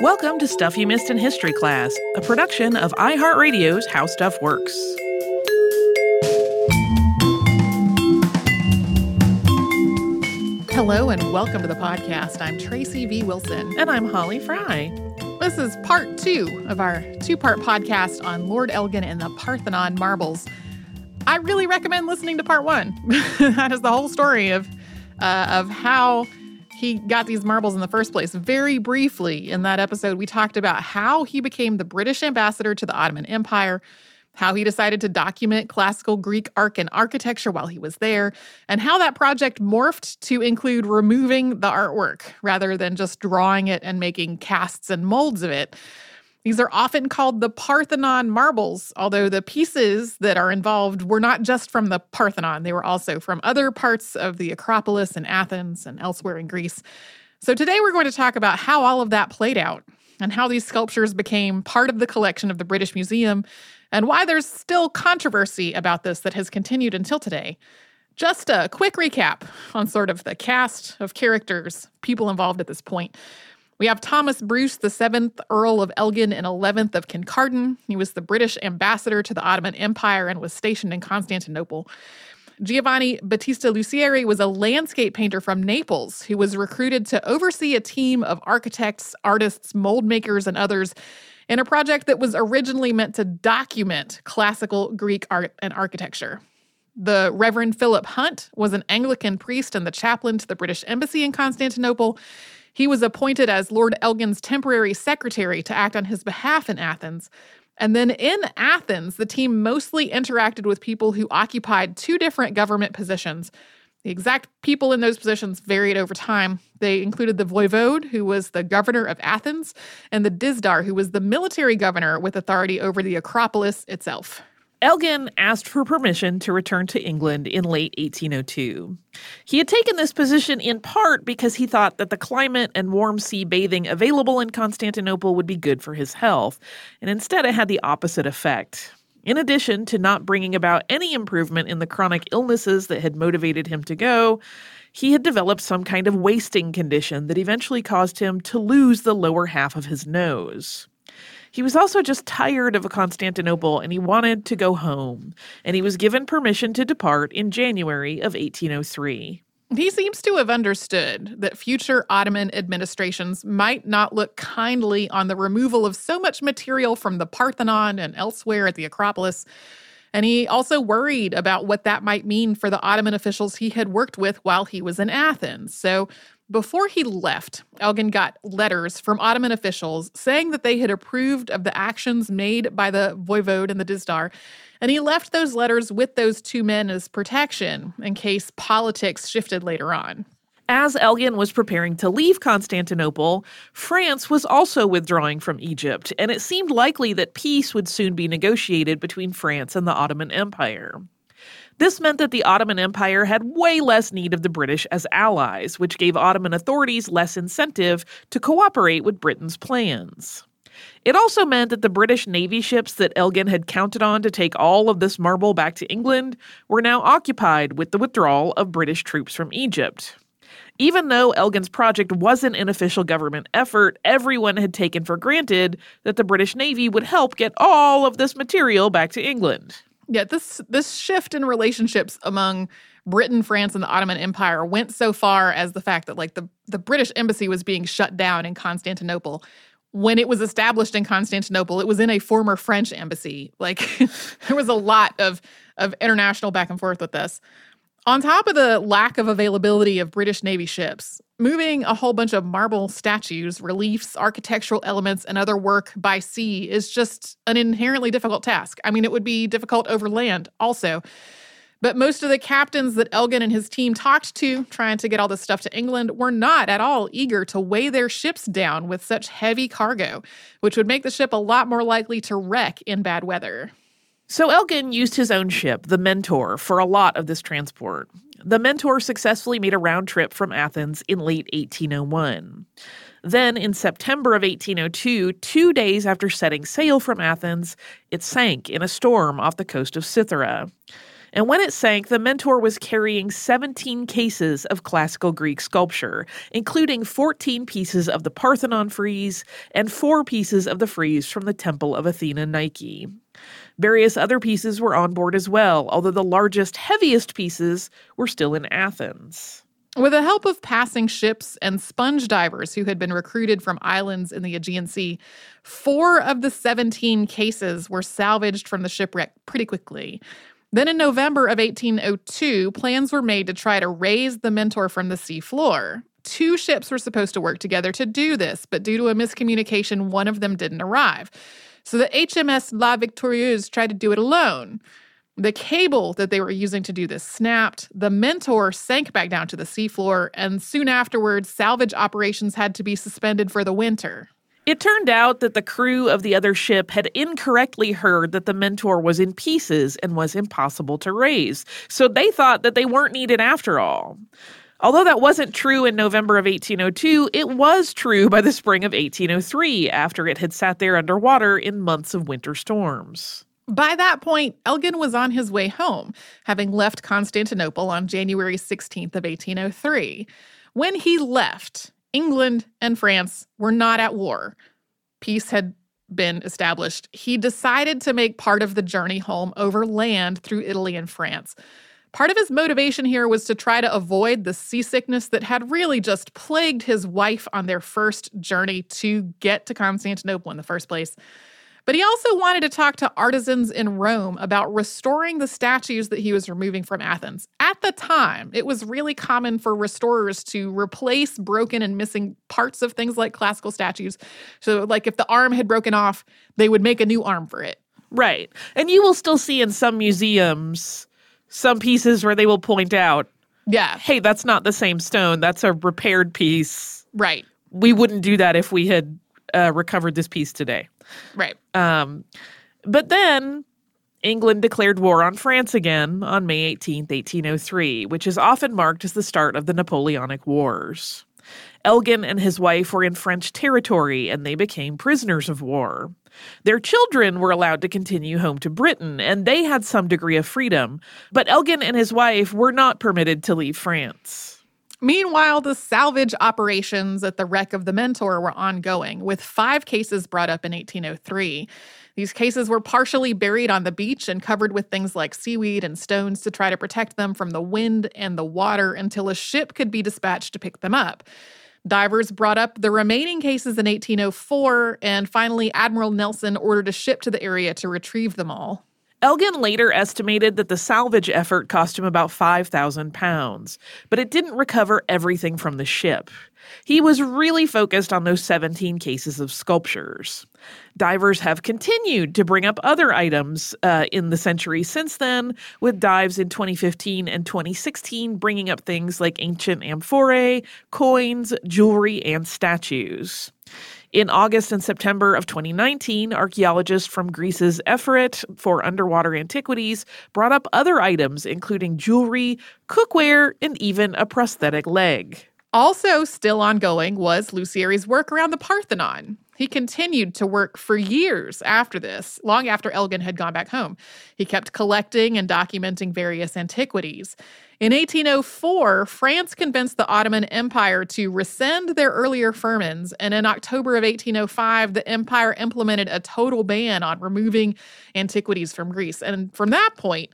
Welcome to Stuff You Missed in History Class, a production of iHeartRadio's How Stuff Works. Hello and welcome to the podcast. I'm Tracy V. Wilson. And I'm Holly Fry. This is part two of our two part podcast on Lord Elgin and the Parthenon marbles. I really recommend listening to part one. that is the whole story of, uh, of how he got these marbles in the first place. Very briefly, in that episode, we talked about how he became the British ambassador to the Ottoman Empire, how he decided to document classical Greek art and architecture while he was there, and how that project morphed to include removing the artwork rather than just drawing it and making casts and molds of it. These are often called the Parthenon marbles, although the pieces that are involved were not just from the Parthenon, they were also from other parts of the Acropolis in Athens and elsewhere in Greece. So today we're going to talk about how all of that played out and how these sculptures became part of the collection of the British Museum and why there's still controversy about this that has continued until today. Just a quick recap on sort of the cast of characters, people involved at this point. We have Thomas Bruce, the seventh Earl of Elgin and 11th of Kincardine. He was the British ambassador to the Ottoman Empire and was stationed in Constantinople. Giovanni Battista Lusieri was a landscape painter from Naples who was recruited to oversee a team of architects, artists, mold makers, and others in a project that was originally meant to document classical Greek art and architecture. The Reverend Philip Hunt was an Anglican priest and the chaplain to the British Embassy in Constantinople. He was appointed as Lord Elgin's temporary secretary to act on his behalf in Athens. And then in Athens, the team mostly interacted with people who occupied two different government positions. The exact people in those positions varied over time. They included the voivode, who was the governor of Athens, and the dizdar, who was the military governor with authority over the Acropolis itself. Elgin asked for permission to return to England in late 1802. He had taken this position in part because he thought that the climate and warm sea bathing available in Constantinople would be good for his health, and instead it had the opposite effect. In addition to not bringing about any improvement in the chronic illnesses that had motivated him to go, he had developed some kind of wasting condition that eventually caused him to lose the lower half of his nose. He was also just tired of Constantinople and he wanted to go home, and he was given permission to depart in January of 1803. He seems to have understood that future Ottoman administrations might not look kindly on the removal of so much material from the Parthenon and elsewhere at the Acropolis. And he also worried about what that might mean for the Ottoman officials he had worked with while he was in Athens. So before he left, Elgin got letters from Ottoman officials saying that they had approved of the actions made by the voivode and the dizdar, and he left those letters with those two men as protection in case politics shifted later on. As Elgin was preparing to leave Constantinople, France was also withdrawing from Egypt, and it seemed likely that peace would soon be negotiated between France and the Ottoman Empire. This meant that the Ottoman Empire had way less need of the British as allies, which gave Ottoman authorities less incentive to cooperate with Britain's plans. It also meant that the British Navy ships that Elgin had counted on to take all of this marble back to England were now occupied with the withdrawal of British troops from Egypt. Even though Elgin's project wasn't an official government effort, everyone had taken for granted that the British Navy would help get all of this material back to England. Yeah, this this shift in relationships among Britain, France, and the Ottoman Empire went so far as the fact that like the, the British embassy was being shut down in Constantinople. When it was established in Constantinople, it was in a former French embassy. Like there was a lot of of international back and forth with this. On top of the lack of availability of British Navy ships, moving a whole bunch of marble statues, reliefs, architectural elements, and other work by sea is just an inherently difficult task. I mean, it would be difficult over land also. But most of the captains that Elgin and his team talked to, trying to get all this stuff to England, were not at all eager to weigh their ships down with such heavy cargo, which would make the ship a lot more likely to wreck in bad weather. So Elgin used his own ship, the Mentor, for a lot of this transport. The Mentor successfully made a round trip from Athens in late 1801. Then, in September of 1802, two days after setting sail from Athens, it sank in a storm off the coast of Cythera. And when it sank, the Mentor was carrying 17 cases of classical Greek sculpture, including 14 pieces of the Parthenon frieze and four pieces of the frieze from the Temple of Athena Nike. Various other pieces were on board as well, although the largest, heaviest pieces were still in Athens. With the help of passing ships and sponge divers who had been recruited from islands in the Aegean Sea, four of the 17 cases were salvaged from the shipwreck pretty quickly. Then in November of 1802, plans were made to try to raise the Mentor from the sea floor. Two ships were supposed to work together to do this, but due to a miscommunication, one of them didn't arrive. So the HMS La Victorieuse tried to do it alone. The cable that they were using to do this snapped, the Mentor sank back down to the seafloor, and soon afterwards, salvage operations had to be suspended for the winter. It turned out that the crew of the other ship had incorrectly heard that the Mentor was in pieces and was impossible to raise, so they thought that they weren't needed after all. Although that wasn't true in November of 1802, it was true by the spring of 1803 after it had sat there underwater in months of winter storms. By that point, Elgin was on his way home, having left Constantinople on January 16th of 1803. When he left, England and France were not at war. Peace had been established. He decided to make part of the journey home over land through Italy and France. Part of his motivation here was to try to avoid the seasickness that had really just plagued his wife on their first journey to get to Constantinople in the first place. But he also wanted to talk to artisans in Rome about restoring the statues that he was removing from Athens. At the time, it was really common for restorers to replace broken and missing parts of things like classical statues. So, like if the arm had broken off, they would make a new arm for it. Right. And you will still see in some museums some pieces where they will point out, Yeah, hey, that's not the same stone. That's a repaired piece. right, We wouldn't do that if we had uh, recovered this piece today. right. Um, but then England declared war on France again on May 18th, 1803, which is often marked as the start of the Napoleonic Wars. Elgin and his wife were in French territory and they became prisoners of war. Their children were allowed to continue home to Britain and they had some degree of freedom, but Elgin and his wife were not permitted to leave France. Meanwhile, the salvage operations at the wreck of the Mentor were ongoing, with five cases brought up in 1803. These cases were partially buried on the beach and covered with things like seaweed and stones to try to protect them from the wind and the water until a ship could be dispatched to pick them up. Divers brought up the remaining cases in 1804, and finally, Admiral Nelson ordered a ship to the area to retrieve them all. Elgin later estimated that the salvage effort cost him about 5,000 pounds, but it didn't recover everything from the ship. He was really focused on those 17 cases of sculptures. Divers have continued to bring up other items uh, in the century since then, with dives in 2015 and 2016 bringing up things like ancient amphorae, coins, jewelry, and statues. In August and September of 2019, archaeologists from Greece's Ephorate for Underwater Antiquities brought up other items, including jewelry, cookware, and even a prosthetic leg. Also, still ongoing was Lusieri's work around the Parthenon. He continued to work for years after this, long after Elgin had gone back home. He kept collecting and documenting various antiquities. In 1804, France convinced the Ottoman Empire to rescind their earlier firmans, and in October of 1805, the empire implemented a total ban on removing antiquities from Greece. And from that point,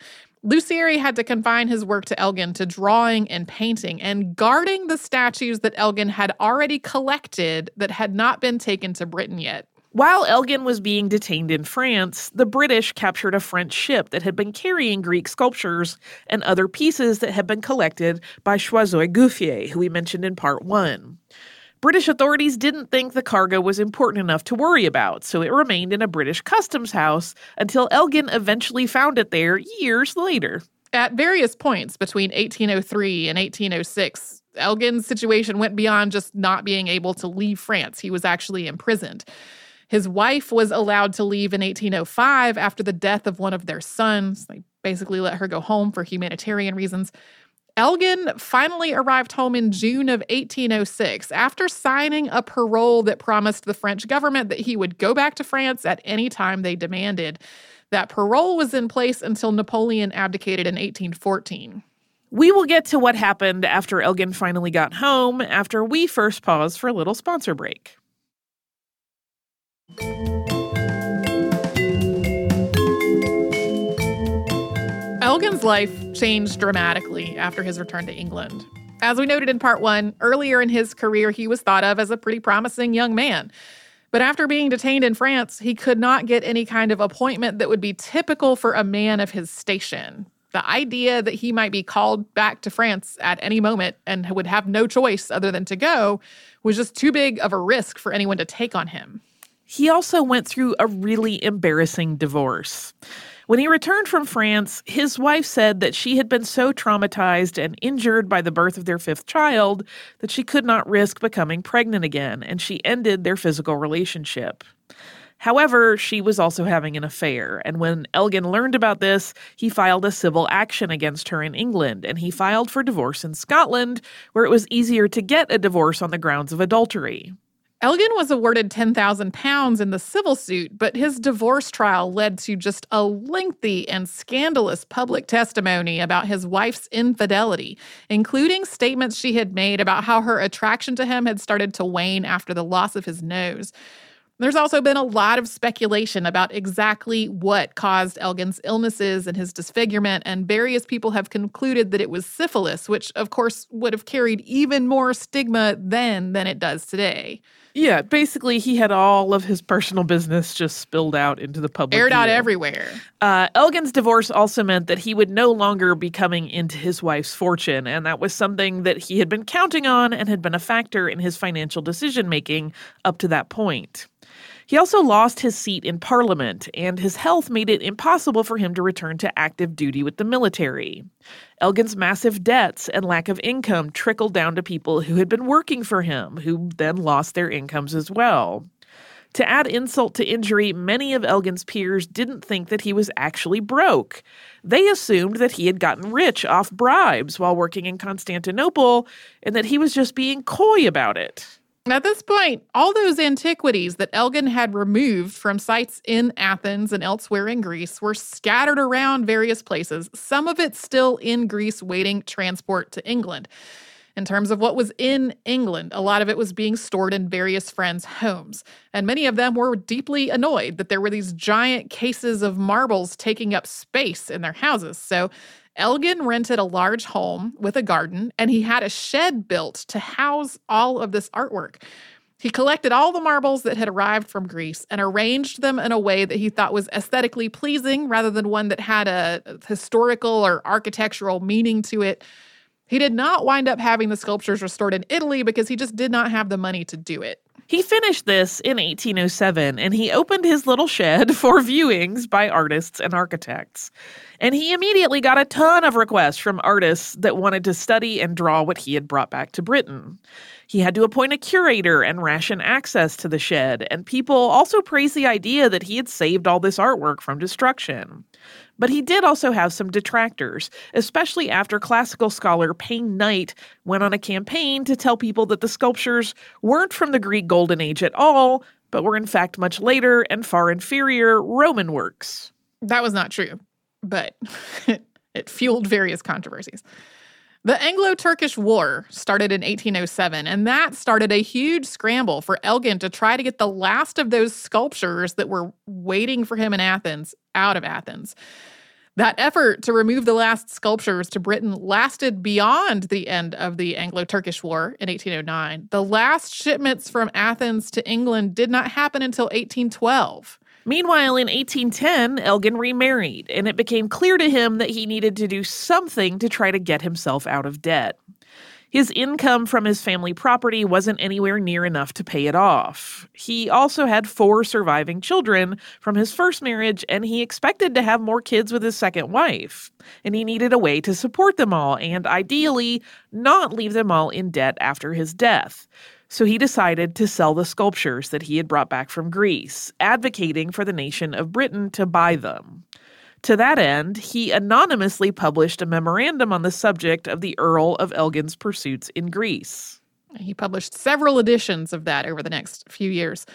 Lusieri had to confine his work to Elgin to drawing and painting and guarding the statues that Elgin had already collected that had not been taken to Britain yet. While Elgin was being detained in France, the British captured a French ship that had been carrying Greek sculptures and other pieces that had been collected by Choiseul Gouffier, who we mentioned in part one. British authorities didn't think the cargo was important enough to worry about, so it remained in a British customs house until Elgin eventually found it there years later. At various points between 1803 and 1806, Elgin's situation went beyond just not being able to leave France. He was actually imprisoned. His wife was allowed to leave in 1805 after the death of one of their sons. They basically let her go home for humanitarian reasons. Elgin finally arrived home in June of 1806 after signing a parole that promised the French government that he would go back to France at any time they demanded. that parole was in place until Napoleon abdicated in 1814. We will get to what happened after Elgin finally got home after we first pause for a little sponsor break. Elgin's life changed dramatically after his return to England. As we noted in part one, earlier in his career, he was thought of as a pretty promising young man. But after being detained in France, he could not get any kind of appointment that would be typical for a man of his station. The idea that he might be called back to France at any moment and would have no choice other than to go was just too big of a risk for anyone to take on him. He also went through a really embarrassing divorce. When he returned from France, his wife said that she had been so traumatized and injured by the birth of their fifth child that she could not risk becoming pregnant again, and she ended their physical relationship. However, she was also having an affair, and when Elgin learned about this, he filed a civil action against her in England, and he filed for divorce in Scotland, where it was easier to get a divorce on the grounds of adultery. Elgin was awarded 10,000 pounds in the civil suit, but his divorce trial led to just a lengthy and scandalous public testimony about his wife's infidelity, including statements she had made about how her attraction to him had started to wane after the loss of his nose. There's also been a lot of speculation about exactly what caused Elgin's illnesses and his disfigurement, and various people have concluded that it was syphilis, which, of course, would have carried even more stigma then than it does today. Yeah, basically, he had all of his personal business just spilled out into the public. Aired out everywhere. Uh, Elgin's divorce also meant that he would no longer be coming into his wife's fortune, and that was something that he had been counting on and had been a factor in his financial decision making up to that point. He also lost his seat in Parliament, and his health made it impossible for him to return to active duty with the military. Elgin's massive debts and lack of income trickled down to people who had been working for him, who then lost their incomes as well. To add insult to injury, many of Elgin's peers didn't think that he was actually broke. They assumed that he had gotten rich off bribes while working in Constantinople and that he was just being coy about it. At this point, all those antiquities that Elgin had removed from sites in Athens and elsewhere in Greece were scattered around various places, some of it still in Greece waiting transport to England. In terms of what was in England, a lot of it was being stored in various friends' homes. And many of them were deeply annoyed that there were these giant cases of marbles taking up space in their houses. So Elgin rented a large home with a garden, and he had a shed built to house all of this artwork. He collected all the marbles that had arrived from Greece and arranged them in a way that he thought was aesthetically pleasing rather than one that had a historical or architectural meaning to it. He did not wind up having the sculptures restored in Italy because he just did not have the money to do it. He finished this in 1807 and he opened his little shed for viewings by artists and architects. And he immediately got a ton of requests from artists that wanted to study and draw what he had brought back to Britain. He had to appoint a curator and ration access to the shed, and people also praised the idea that he had saved all this artwork from destruction. But he did also have some detractors, especially after classical scholar Payne Knight went on a campaign to tell people that the sculptures weren't from the Greek Golden Age at all, but were in fact much later and far inferior Roman works. That was not true, but it fueled various controversies. The Anglo Turkish War started in 1807, and that started a huge scramble for Elgin to try to get the last of those sculptures that were waiting for him in Athens out of Athens. That effort to remove the last sculptures to Britain lasted beyond the end of the Anglo Turkish War in 1809. The last shipments from Athens to England did not happen until 1812. Meanwhile, in 1810, Elgin remarried, and it became clear to him that he needed to do something to try to get himself out of debt. His income from his family property wasn't anywhere near enough to pay it off. He also had four surviving children from his first marriage, and he expected to have more kids with his second wife. And he needed a way to support them all, and ideally, not leave them all in debt after his death. So he decided to sell the sculptures that he had brought back from Greece, advocating for the nation of Britain to buy them. To that end, he anonymously published a memorandum on the subject of the Earl of Elgin's pursuits in Greece. He published several editions of that over the next few years.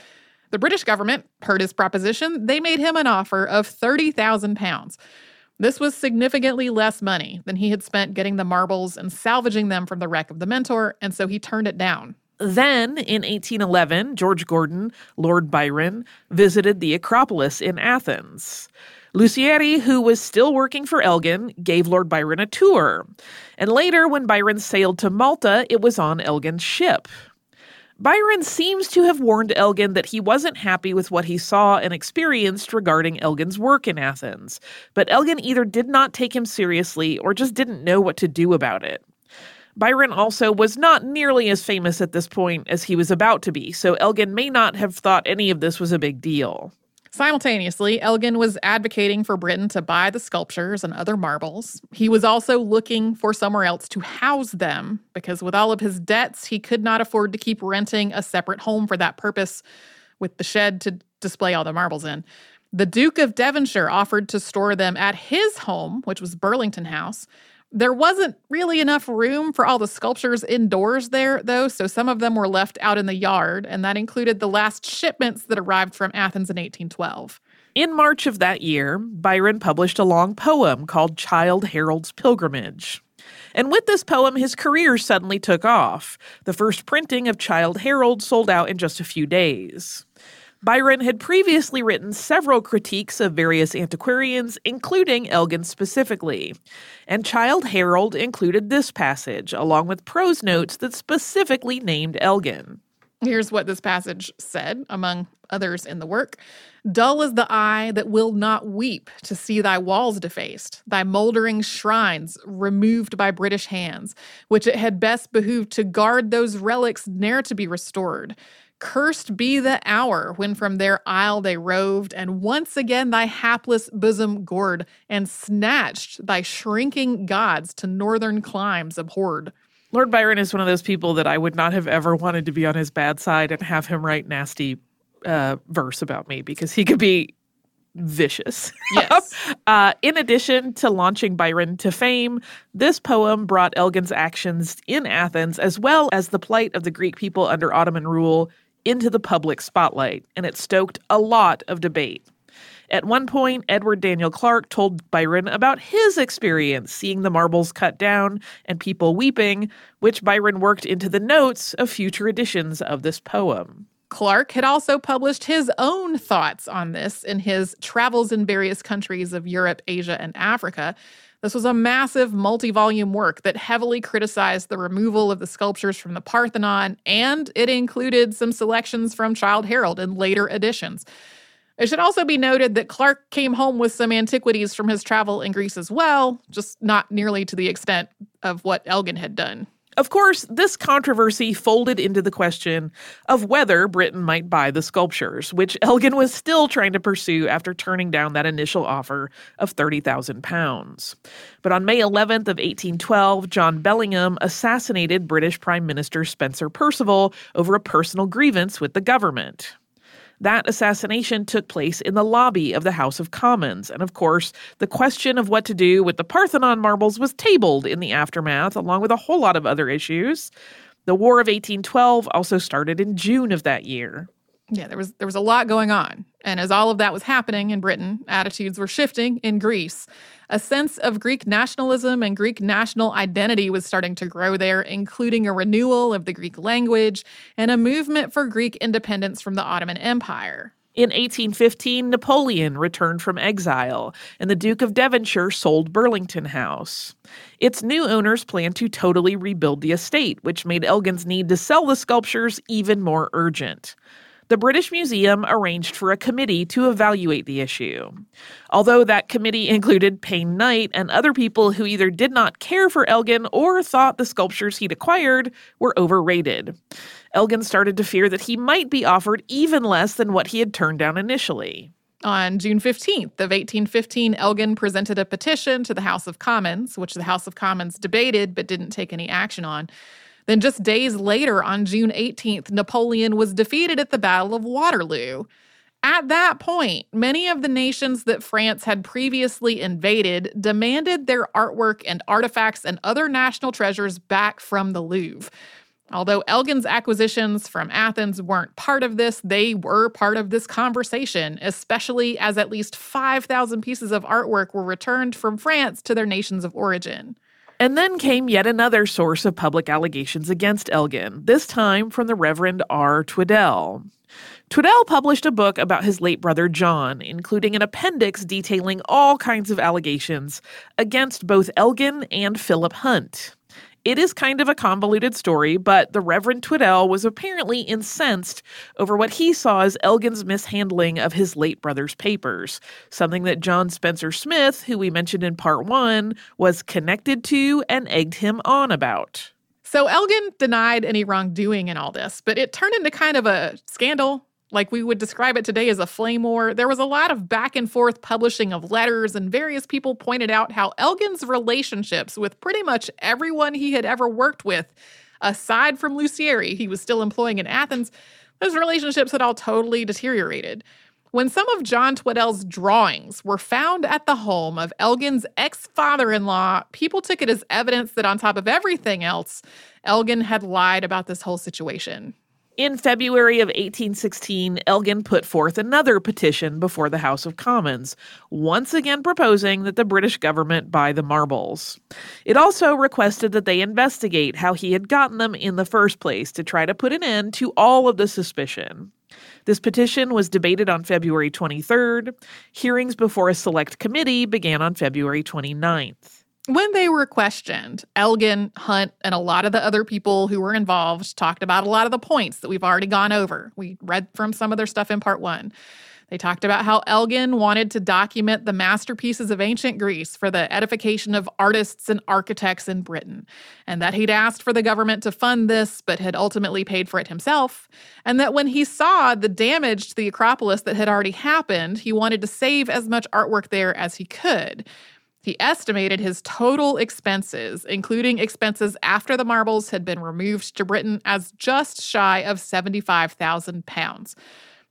The British government heard his proposition. They made him an offer of 30,000 pounds. This was significantly less money than he had spent getting the marbles and salvaging them from the wreck of the Mentor, and so he turned it down. Then, in 1811, George Gordon, Lord Byron, visited the Acropolis in Athens. Lusieri, who was still working for Elgin, gave Lord Byron a tour. And later, when Byron sailed to Malta, it was on Elgin's ship. Byron seems to have warned Elgin that he wasn't happy with what he saw and experienced regarding Elgin's work in Athens, but Elgin either did not take him seriously or just didn't know what to do about it. Byron also was not nearly as famous at this point as he was about to be, so Elgin may not have thought any of this was a big deal. Simultaneously, Elgin was advocating for Britain to buy the sculptures and other marbles. He was also looking for somewhere else to house them because, with all of his debts, he could not afford to keep renting a separate home for that purpose with the shed to display all the marbles in. The Duke of Devonshire offered to store them at his home, which was Burlington House. There wasn't really enough room for all the sculptures indoors there, though, so some of them were left out in the yard, and that included the last shipments that arrived from Athens in 1812. In March of that year, Byron published a long poem called Childe Harold's Pilgrimage. And with this poem, his career suddenly took off. The first printing of Childe Harold sold out in just a few days. Byron had previously written several critiques of various antiquarians, including Elgin specifically. And Childe Harold included this passage, along with prose notes that specifically named Elgin. Here's what this passage said, among others in the work Dull is the eye that will not weep to see thy walls defaced, thy mouldering shrines removed by British hands, which it had best behooved to guard those relics ne'er to be restored. Cursed be the hour when from their isle they roved, and once again thy hapless bosom gored, and snatched thy shrinking gods to northern climes abhorred. Lord Byron is one of those people that I would not have ever wanted to be on his bad side and have him write nasty uh, verse about me because he could be vicious. Yes. uh, in addition to launching Byron to fame, this poem brought Elgin's actions in Athens, as well as the plight of the Greek people under Ottoman rule, into the public spotlight, and it stoked a lot of debate. At one point, Edward Daniel Clarke told Byron about his experience seeing the marbles cut down and people weeping, which Byron worked into the notes of future editions of this poem. Clarke had also published his own thoughts on this in his Travels in Various Countries of Europe, Asia, and Africa, this was a massive multi volume work that heavily criticized the removal of the sculptures from the Parthenon, and it included some selections from Childe Harold in later editions. It should also be noted that Clarke came home with some antiquities from his travel in Greece as well, just not nearly to the extent of what Elgin had done. Of course, this controversy folded into the question of whether Britain might buy the sculptures, which Elgin was still trying to pursue after turning down that initial offer of 30,000 pounds. But on May 11th of 1812, John Bellingham assassinated British Prime Minister Spencer Perceval over a personal grievance with the government. That assassination took place in the lobby of the House of Commons, and of course, the question of what to do with the Parthenon marbles was tabled in the aftermath, along with a whole lot of other issues. The War of 1812 also started in June of that year. Yeah, there was there was a lot going on. And as all of that was happening in Britain, attitudes were shifting in Greece. A sense of Greek nationalism and Greek national identity was starting to grow there, including a renewal of the Greek language and a movement for Greek independence from the Ottoman Empire. In 1815, Napoleon returned from exile, and the Duke of Devonshire sold Burlington House. Its new owners planned to totally rebuild the estate, which made Elgin's need to sell the sculptures even more urgent the British Museum arranged for a committee to evaluate the issue. Although that committee included Payne Knight and other people who either did not care for Elgin or thought the sculptures he'd acquired were overrated. Elgin started to fear that he might be offered even less than what he had turned down initially. On June 15th of 1815, Elgin presented a petition to the House of Commons, which the House of Commons debated but didn't take any action on. Then, just days later, on June 18th, Napoleon was defeated at the Battle of Waterloo. At that point, many of the nations that France had previously invaded demanded their artwork and artifacts and other national treasures back from the Louvre. Although Elgin's acquisitions from Athens weren't part of this, they were part of this conversation, especially as at least 5,000 pieces of artwork were returned from France to their nations of origin. And then came yet another source of public allegations against Elgin, this time from the Reverend R. Tweddell. Tweddell published a book about his late brother John, including an appendix detailing all kinds of allegations against both Elgin and Philip Hunt. It is kind of a convoluted story, but the Reverend Tweddell was apparently incensed over what he saw as Elgin's mishandling of his late brother's papers, something that John Spencer Smith, who we mentioned in part one, was connected to and egged him on about. So Elgin denied any wrongdoing in all this, but it turned into kind of a scandal, like we would describe it today as a flame war. There was a lot of back and forth publishing of letters, and various people pointed out how Elgin's relationships with pretty much everyone he had ever worked with, aside from Lusieri, he was still employing in Athens, those relationships had all totally deteriorated. When some of John Tweddell's drawings were found at the home of Elgin's ex father in law, people took it as evidence that, on top of everything else, Elgin had lied about this whole situation. In February of 1816, Elgin put forth another petition before the House of Commons, once again proposing that the British government buy the marbles. It also requested that they investigate how he had gotten them in the first place to try to put an end to all of the suspicion. This petition was debated on February 23rd. Hearings before a select committee began on February 29th. When they were questioned, Elgin, Hunt, and a lot of the other people who were involved talked about a lot of the points that we've already gone over. We read from some of their stuff in part one. They talked about how Elgin wanted to document the masterpieces of ancient Greece for the edification of artists and architects in Britain, and that he'd asked for the government to fund this, but had ultimately paid for it himself, and that when he saw the damage to the Acropolis that had already happened, he wanted to save as much artwork there as he could. He estimated his total expenses, including expenses after the marbles had been removed to Britain, as just shy of 75,000 pounds.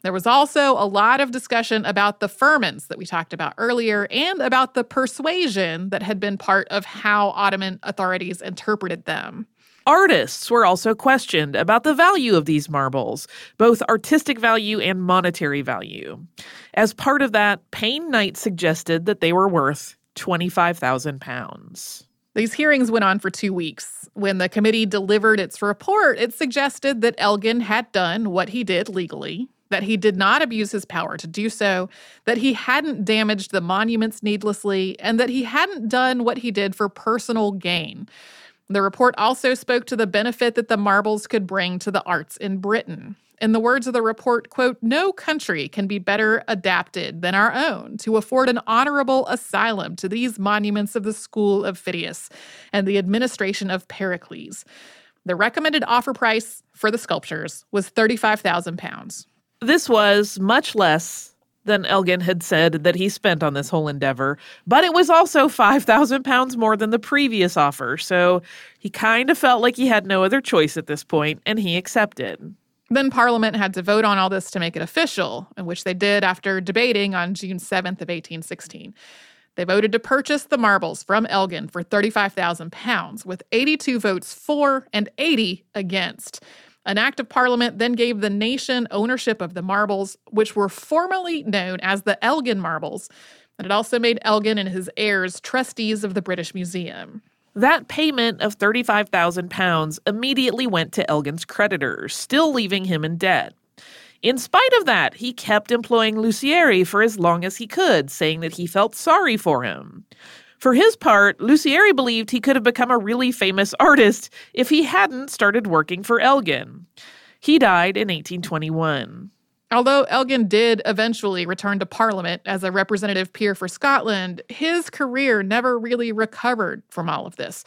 There was also a lot of discussion about the firmans that we talked about earlier and about the persuasion that had been part of how Ottoman authorities interpreted them. Artists were also questioned about the value of these marbles, both artistic value and monetary value. As part of that, Payne Knight suggested that they were worth 25,000 pounds. These hearings went on for two weeks. When the committee delivered its report, it suggested that Elgin had done what he did legally, that he did not abuse his power to do so, that he hadn't damaged the monuments needlessly, and that he hadn't done what he did for personal gain. The report also spoke to the benefit that the marbles could bring to the arts in Britain. In the words of the report, quote, no country can be better adapted than our own to afford an honorable asylum to these monuments of the school of Phidias and the administration of Pericles. The recommended offer price for the sculptures was 35,000 pounds. This was much less than Elgin had said that he spent on this whole endeavor, but it was also 5,000 pounds more than the previous offer, so he kind of felt like he had no other choice at this point, and he accepted. Then Parliament had to vote on all this to make it official, which they did after debating on June 7th of 1816. They voted to purchase the marbles from Elgin for 35,000 pounds, with 82 votes for and 80 against. An act of parliament then gave the nation ownership of the marbles, which were formerly known as the Elgin marbles, and it also made Elgin and his heirs trustees of the British Museum. That payment of £35,000 immediately went to Elgin's creditors, still leaving him in debt. In spite of that, he kept employing Lusieri for as long as he could, saying that he felt sorry for him. For his part, Lusieri believed he could have become a really famous artist if he hadn't started working for Elgin. He died in 1821. Although Elgin did eventually return to Parliament as a representative peer for Scotland, his career never really recovered from all of this.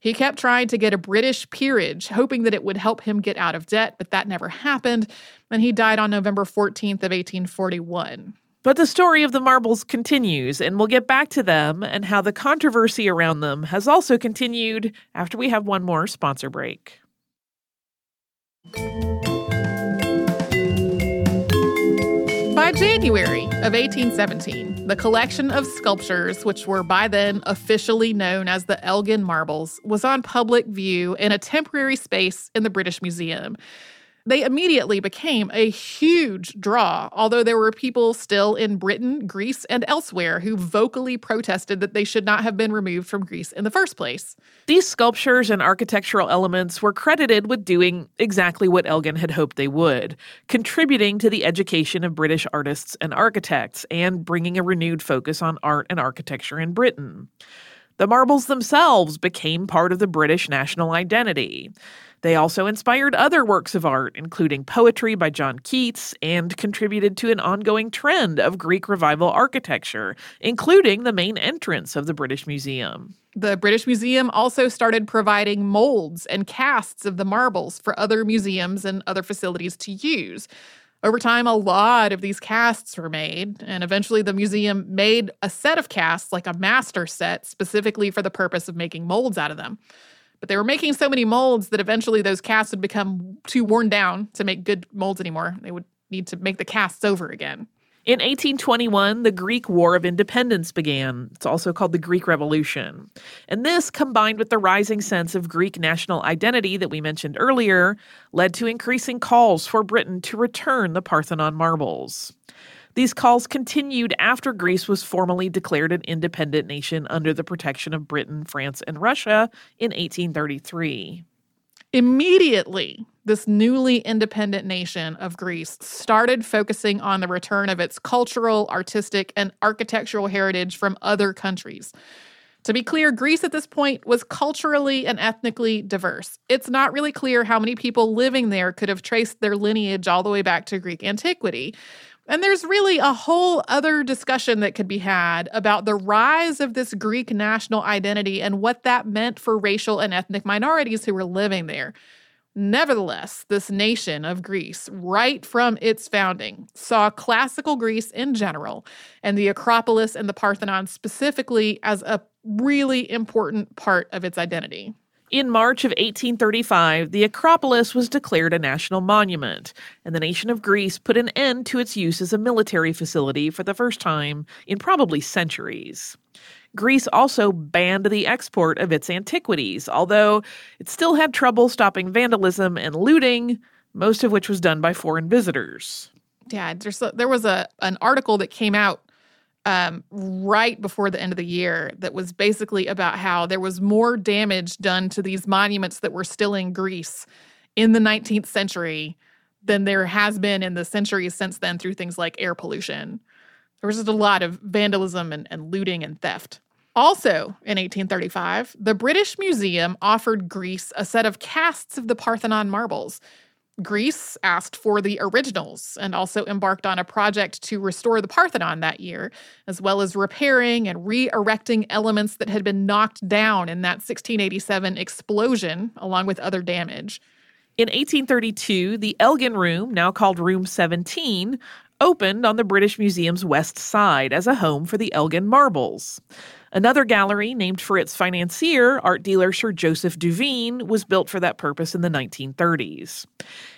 He kept trying to get a British peerage, hoping that it would help him get out of debt, but that never happened, and he died on November 14th of 1841. But the story of the marbles continues, and we'll get back to them and how the controversy around them has also continued after we have one more sponsor break. January of 1817, the collection of sculptures, which were by then officially known as the Elgin Marbles, was on public view in a temporary space in the British Museum they immediately became a huge draw, although there were people still in Britain, Greece, and elsewhere who vocally protested that they should not have been removed from Greece in the first place. These sculptures and architectural elements were credited with doing exactly what Elgin had hoped they would, contributing to the education of British artists and architects and bringing a renewed focus on art and architecture in Britain. The marbles themselves became part of the British national identity. They also inspired other works of art, including poetry by John Keats, and contributed to an ongoing trend of Greek revival architecture, including the main entrance of the British Museum. The British Museum also started providing molds and casts of the marbles for other museums and other facilities to use. Over time, a lot of these casts were made, and eventually the museum made a set of casts, like a master set, specifically for the purpose of making molds out of them. But they were making so many molds that eventually those casts would become too worn down to make good molds anymore. They would need to make the casts over again. In 1821, the Greek War of Independence began. It's also called the Greek Revolution. And this, combined with the rising sense of Greek national identity that we mentioned earlier, led to increasing calls for Britain to return the Parthenon marbles. These calls continued after Greece was formally declared an independent nation under the protection of Britain, France, and Russia in 1833. Immediately, this newly independent nation of Greece started focusing on the return of its cultural, artistic, and architectural heritage from other countries. To be clear, Greece at this point was culturally and ethnically diverse. It's not really clear how many people living there could have traced their lineage all the way back to Greek antiquity. And there's really a whole other discussion that could be had about the rise of this Greek national identity and what that meant for racial and ethnic minorities who were living there. Nevertheless, this nation of Greece, right from its founding, saw classical Greece in general and the Acropolis and the Parthenon specifically as a really important part of its identity. In March of 1835, the Acropolis was declared a national monument, and the nation of Greece put an end to its use as a military facility for the first time in probably centuries. Greece also banned the export of its antiquities, although it still had trouble stopping vandalism and looting, most of which was done by foreign visitors. Yeah, there was a an article that came out um, right before the end of the year that was basically about how there was more damage done to these monuments that were still in Greece in the 19th century than there has been in the centuries since then through things like air pollution. There was just a lot of vandalism and, and looting and theft. Also, in 1835, the British Museum offered Greece a set of casts of the Parthenon marbles Greece asked for the originals and also embarked on a project to restore the Parthenon that year, as well as repairing and re erecting elements that had been knocked down in that 1687 explosion, along with other damage. In 1832, the Elgin Room, now called Room 17, opened on the British Museum's west side as a home for the Elgin marbles. Another gallery, named for its financier, art dealer Sir Joseph Duveen, was built for that purpose in the 1930s.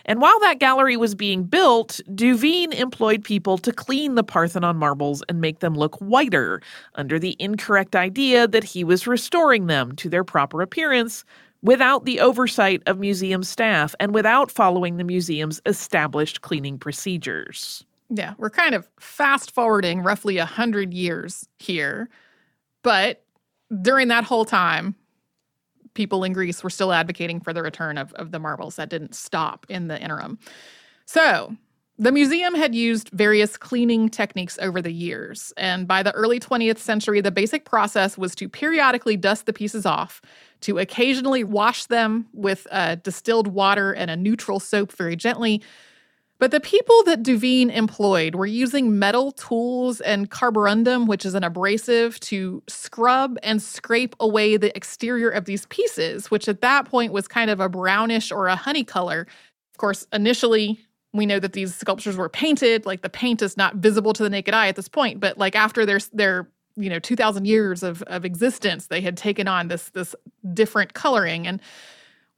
And while that gallery was being built, Duveen employed people to clean the Parthenon marbles and make them look whiter, under the incorrect idea that he was restoring them to their proper appearance without the oversight of museum staff and without following the museum's established cleaning procedures. Yeah, we're kind of fast forwarding roughly a 100 years here. But during that whole time, people in Greece were still advocating for the return of, of the marbles. That didn't stop in the interim. So the museum had used various cleaning techniques over the years. And by the early 20th century, the basic process was to periodically dust the pieces off, to occasionally wash them with uh, distilled water and a neutral soap very gently, but the people that Duveen employed were using metal tools and carborundum, which is an abrasive, to scrub and scrape away the exterior of these pieces, which at that point was kind of a brownish or a honey color. Of course, initially, we know that these sculptures were painted, like the paint is not visible to the naked eye at this point, but like after their their you know 2000 years of of existence, they had taken on this this different coloring and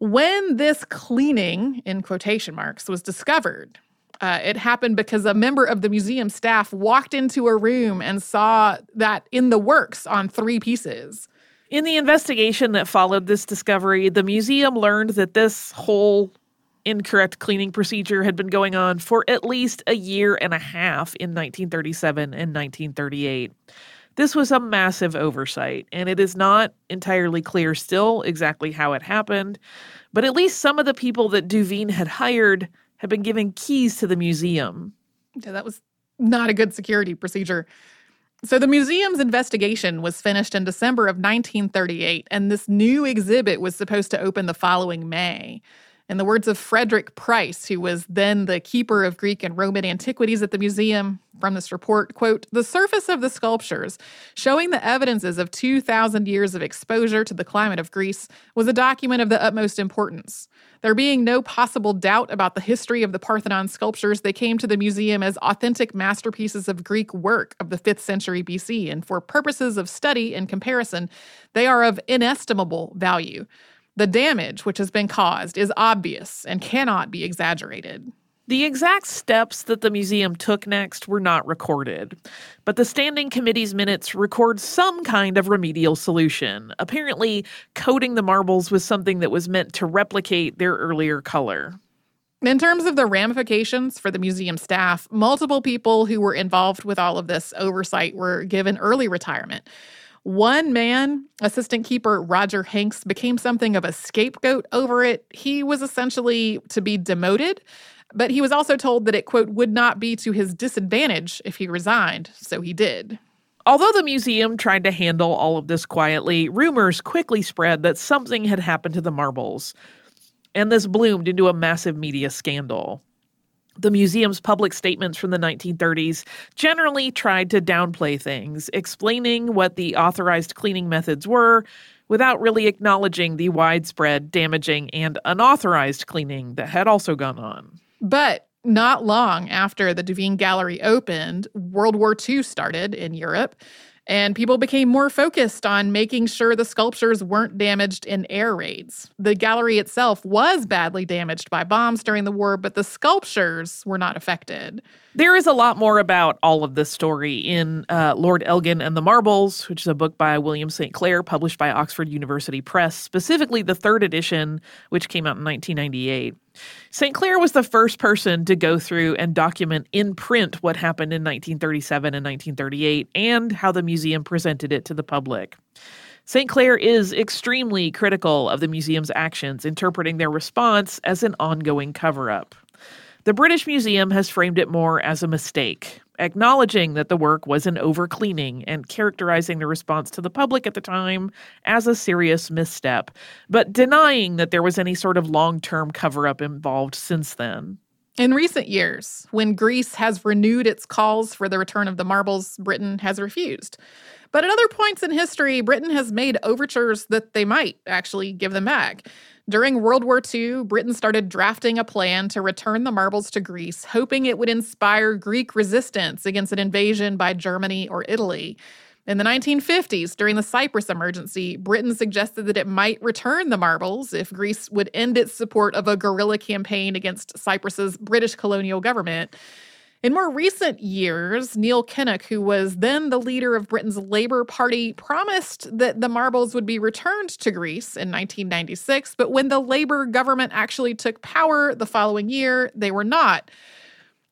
when this cleaning in quotation marks was discovered Uh, it happened because a member of the museum staff walked into a room and saw that in the works on three pieces. In the investigation that followed this discovery, the museum learned that this whole incorrect cleaning procedure had been going on for at least a year and a half in 1937 and 1938. This was a massive oversight, and it is not entirely clear still exactly how it happened, but at least some of the people that Duveen had hired had been given keys to the museum. Yeah, that was not a good security procedure. So, the museum's investigation was finished in December of 1938, and this new exhibit was supposed to open the following May. In the words of Frederick Pryce, who was then the keeper of Greek and Roman antiquities at the museum, from this report, quote, the surface of the sculptures, showing the evidences of 2,000 years of exposure to the climate of Greece, was a document of the utmost importance. There being no possible doubt about the history of the Parthenon sculptures, they came to the museum as authentic masterpieces of Greek work of the 5th century BC, and for purposes of study and comparison, they are of inestimable value. The damage which has been caused is obvious and cannot be exaggerated. The exact steps that the museum took next were not recorded, but the Standing Committee's minutes record some kind of remedial solution, apparently coating the marbles with something that was meant to replicate their earlier color. In terms of the ramifications for the museum staff, multiple people who were involved with all of this oversight were given early retirement. One man, assistant keeper Roger Hinks, became something of a scapegoat over it. He was essentially to be demoted, but he was also told that it, quote, would not be to his disadvantage if he resigned, so he did. Although the museum tried to handle all of this quietly, rumors quickly spread that something had happened to the marbles, and this bloomed into a massive media scandal. The museum's public statements from the 1930s generally tried to downplay things, explaining what the authorized cleaning methods were without really acknowledging the widespread, damaging, and unauthorized cleaning that had also gone on. But not long after the Duveen Gallery opened, World War II started in Europe. And people became more focused on making sure the sculptures weren't damaged in air raids. The gallery itself was badly damaged by bombs during the war, but the sculptures were not affected. There is a lot more about all of this story in uh, Lord Elgin and the Marbles, which is a book by William St. Clair, published by Oxford University Press, specifically the third edition, which came out in 1998. St. Clair was the first person to go through and document in print what happened in 1937 and 1938 and how the museum presented it to the public. St. Clair is extremely critical of the museum's actions, interpreting their response as an ongoing cover up. The British Museum has framed it more as a mistake, acknowledging that the work was an overcleaning and characterizing the response to the public at the time as a serious misstep, but denying that there was any sort of long term cover up involved since then. In recent years, when Greece has renewed its calls for the return of the marbles, Britain has refused. But at other points in history, Britain has made overtures that they might actually give them back. During World War II, Britain started drafting a plan to return the marbles to Greece, hoping it would inspire Greek resistance against an invasion by Germany or Italy. In the 1950s, during the Cyprus emergency, Britain suggested that it might return the marbles if Greece would end its support of a guerrilla campaign against Cyprus's British colonial government. In more recent years, Neil Kinnock, who was then the leader of Britain's Labour Party, promised that the marbles would be returned to Greece in 1996, but when the Labour government actually took power the following year, they were not.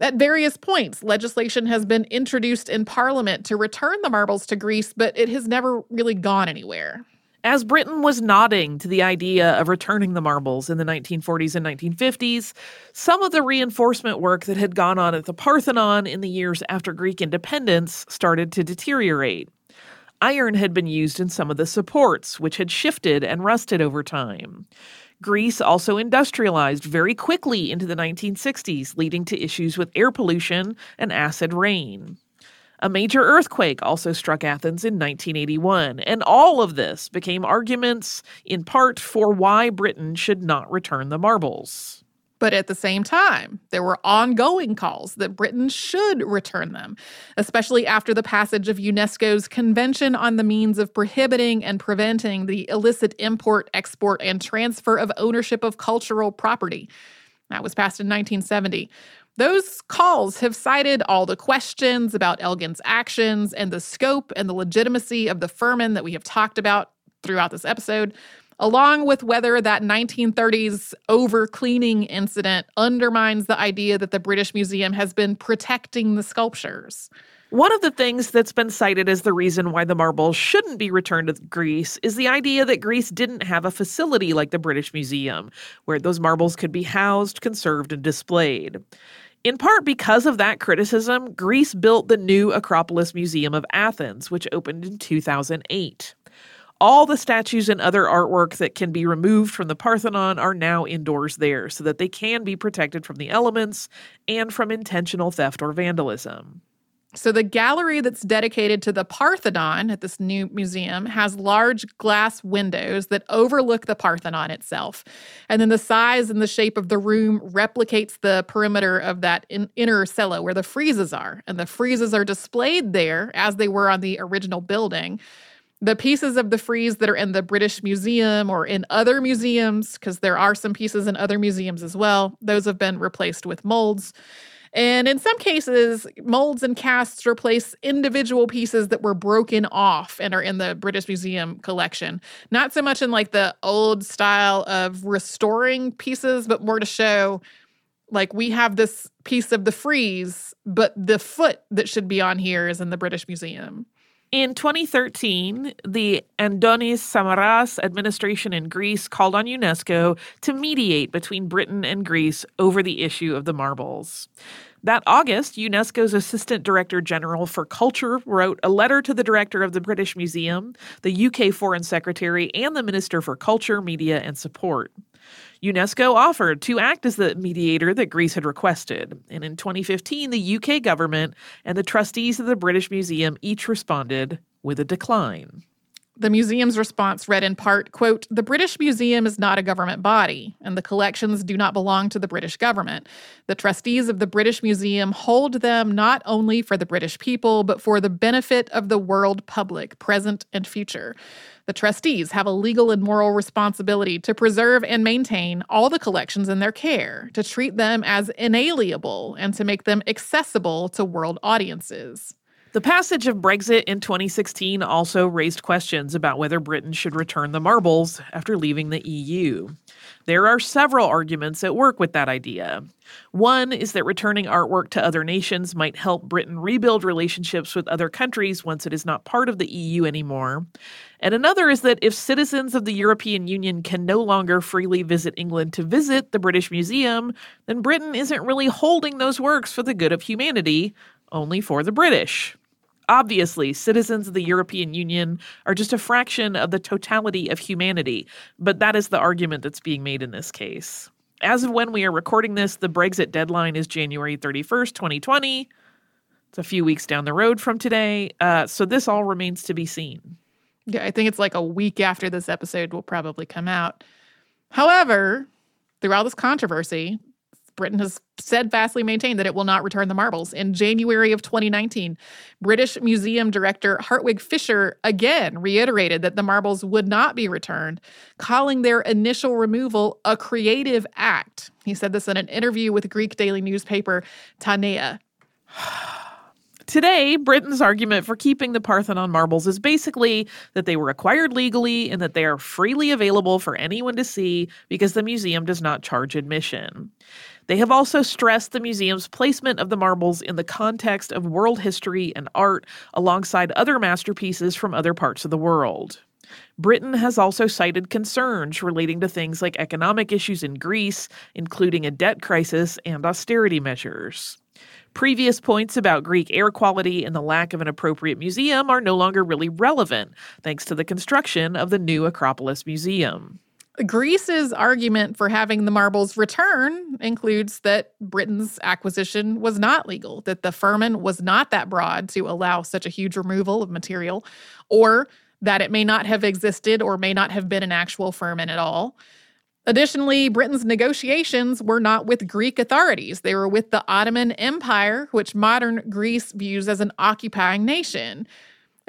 At various points, legislation has been introduced in Parliament to return the marbles to Greece, but it has never really gone anywhere. As Britain was nodding to the idea of returning the marbles in the 1940s and 1950s, some of the reinforcement work that had gone on at the Parthenon in the years after Greek independence started to deteriorate. Iron had been used in some of the supports, which had shifted and rusted over time. Greece also industrialized very quickly into the 1960s, leading to issues with air pollution and acid rain. A major earthquake also struck Athens in 1981, and all of this became arguments, in part, for why Britain should not return the marbles. But at the same time, there were ongoing calls that Britain should return them, especially after the passage of UNESCO's Convention on the Means of Prohibiting and Preventing the Illicit Import, Export, and Transfer of Ownership of Cultural Property. That was passed in 1970. Those calls have cited all the questions about Elgin's actions and the scope and the legitimacy of the firman that we have talked about throughout this episode, along with whether that 1930s over cleaning incident undermines the idea that the British Museum has been protecting the sculptures. One of the things that's been cited as the reason why the marbles shouldn't be returned to Greece is the idea that Greece didn't have a facility like the British Museum, where those marbles could be housed, conserved, and displayed. In part because of that criticism, Greece built the new Acropolis Museum of Athens, which opened in 2008. All the statues and other artwork that can be removed from the Parthenon are now indoors there so that they can be protected from the elements and from intentional theft or vandalism. So, the gallery that's dedicated to the Parthenon at this new museum has large glass windows that overlook the Parthenon itself. And then the size and the shape of the room replicates the perimeter of that in- inner cella where the friezes are. And the friezes are displayed there as they were on the original building. The pieces of the frieze that are in the British Museum or in other museums, because there are some pieces in other museums as well, those have been replaced with molds. And in some cases, molds and casts replace individual pieces that were broken off and are in the British Museum collection. Not so much in like the old style of restoring pieces, but more to show like we have this piece of the frieze, but the foot that should be on here is in the British Museum. In 2013, the Andonis Samaras administration in Greece called on UNESCO to mediate between Britain and Greece over the issue of the marbles. That August, UNESCO's Assistant Director General for Culture wrote a letter to the Director of the British Museum, the UK Foreign Secretary, and the Minister for Culture, Media, and Sport. UNESCO offered to act as the mediator that Greece had requested, and in 2015, the UK government and the trustees of the British Museum each responded with a decline. The museum's response read in part, quote, "The British Museum is not a government body, and the collections do not belong to the British government. The trustees of the British Museum hold them not only for the British people, but for the benefit of the world public, present and future. The trustees have a legal and moral responsibility to preserve and maintain all the collections in their care, to treat them as inalienable, and to make them accessible to world audiences." The passage of Brexit in 2016 also raised questions about whether Britain should return the marbles after leaving the EU. There are several arguments at work with that idea. One is that returning artwork to other nations might help Britain rebuild relationships with other countries once it is not part of the EU anymore. And another is that if citizens of the European Union can no longer freely visit England to visit the British Museum, then Britain isn't really holding those works for the good of humanity, only for the British. Obviously, citizens of the European Union are just a fraction of the totality of humanity, but that is the argument that's being made in this case. As of when we are recording this, the Brexit deadline is January 31st, 2020. It's a few weeks down the road from today, uh, so this all remains to be seen. Yeah, I think it's like a week after this episode will probably come out. However, through all this controversy, Britain has steadfastly maintained that it will not return the marbles. In January of 2019, British Museum Director Hartwig Fischer again reiterated that the marbles would not be returned, calling their initial removal a creative act. He said this in an interview with Greek daily newspaper Ta Nea. Today, Britain's argument for keeping the Parthenon marbles is basically that they were acquired legally and that they are freely available for anyone to see because the museum does not charge admission. They have also stressed the museum's placement of the marbles in the context of world history and art alongside other masterpieces from other parts of the world. Britain has also cited concerns relating to things like economic issues in Greece, including a debt crisis and austerity measures. Previous points about Greek air quality and the lack of an appropriate museum are no longer really relevant, thanks to the construction of the new Acropolis Museum. Greece's argument for having the marbles return includes that Britain's acquisition was not legal, that the firman was not that broad to allow such a huge removal of material, or that it may not have existed or may not have been an actual firman at all. Additionally, Britain's negotiations were not with Greek authorities. They were with the Ottoman Empire, which modern Greece views as an occupying nation.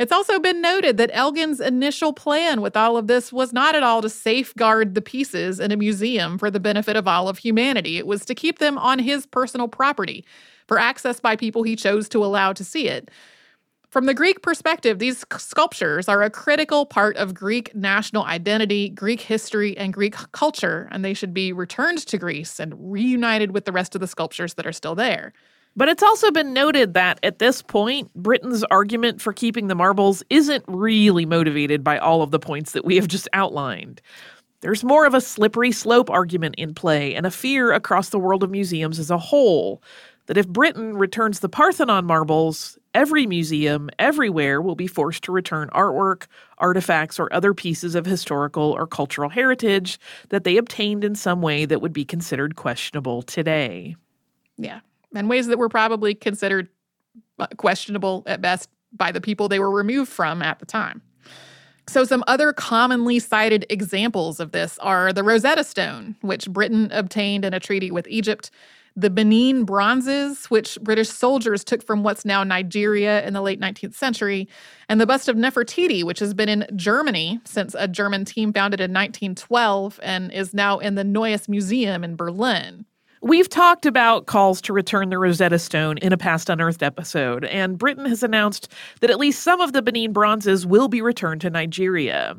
It's also been noted that Elgin's initial plan with all of this was not at all to safeguard the pieces in a museum for the benefit of all of humanity. It was to keep them on his personal property for access by people he chose to allow to see it. From the Greek perspective, these sculptures are a critical part of Greek national identity, Greek history, and Greek culture, and they should be returned to Greece and reunited with the rest of the sculptures that are still there. But it's also been noted that at this point, Britain's argument for keeping the marbles isn't really motivated by all of the points that we have just outlined. There's more of a slippery slope argument in play and a fear across the world of museums as a whole that if Britain returns the Parthenon marbles, every museum everywhere will be forced to return artwork, artifacts, or other pieces of historical or cultural heritage that they obtained in some way that would be considered questionable today. Yeah and ways that were probably considered uh, questionable at best by the people they were removed from at the time. So, some other commonly cited examples of this are the Rosetta Stone, which Britain obtained in a treaty with Egypt, the Benin bronzes, which British soldiers took from what's now Nigeria in the late 19th century, and the bust of Nefertiti, which has been in Germany since a German team founded in 1912 and is now in the Neues Museum in Berlin. We've talked about calls to return the Rosetta Stone in a past unearthed episode, and Britain has announced that at least some of the Benin bronzes will be returned to Nigeria.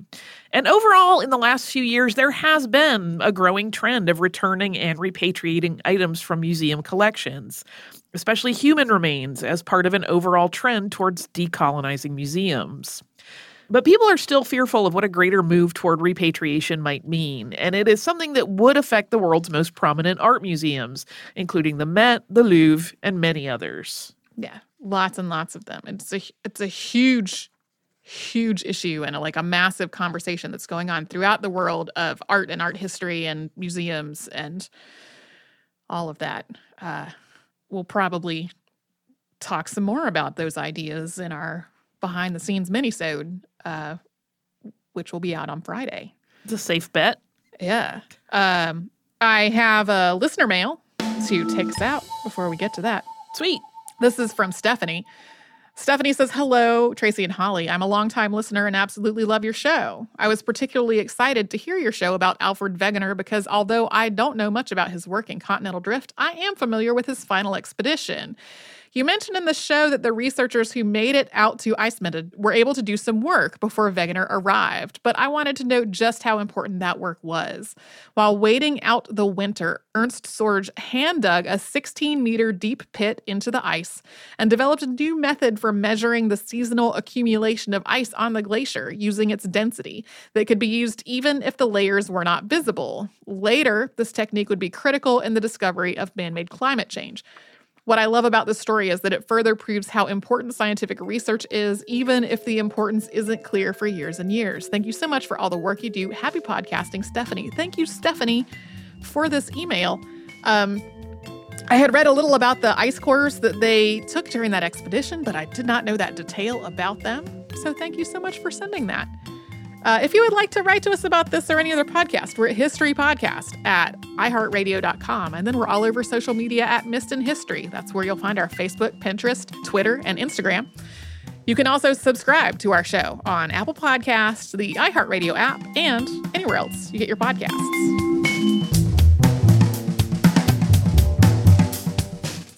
And overall, in the last few years, there has been a growing trend of returning and repatriating items from museum collections, especially human remains, as part of an overall trend towards decolonizing museums. But people are still fearful of what a greater move toward repatriation might mean, and it is something that would affect the world's most prominent art museums, including the Met, the Louvre, and many others. Yeah, lots and lots of them. It's a it's a huge huge issue and a, like a massive conversation that's going on throughout the world of art and art history and museums and all of that. Uh, we'll probably talk some more about those ideas in our behind the scenes minisode uh, which will be out on Friday. It's a safe bet. Yeah. Um, I have a listener mail to take us out before we get to that. Sweet. This is from Stephanie. Stephanie says, Hello, Tracy and Holly. I'm a longtime listener and absolutely love your show. I was particularly excited to hear your show about Alfred Wegener because although I don't know much about his work in continental drift, I am familiar with his final expedition. You mentioned in the show that the researchers who made it out to Eismitte were able to do some work before Wegener arrived, but I wanted to note just how important that work was. While waiting out the winter, Ernst Sorge hand dug a 16 meter deep pit into the ice and developed a new method for measuring the seasonal accumulation of ice on the glacier using its density that could be used even if the layers were not visible. Later, this technique would be critical in the discovery of man made climate change. What I love about this story is that it further proves how important scientific research is, even if the importance isn't clear for years and years. Thank you so much for all the work you do. Happy podcasting, Stephanie. Thank you, Stephanie, for this email. Um, I had read a little about the ice cores that they took during that expedition, but I did not know that detail about them. So thank you so much for sending that. Uh, if you would like to write to us about this or any other podcast, we're at History Podcast at iHeartRadio.com. And then we're all over social media at Missed in History. That's where you'll find our Facebook, Pinterest, Twitter, and Instagram. You can also subscribe to our show on Apple Podcasts, the iHeartRadio app, and anywhere else you get your podcasts.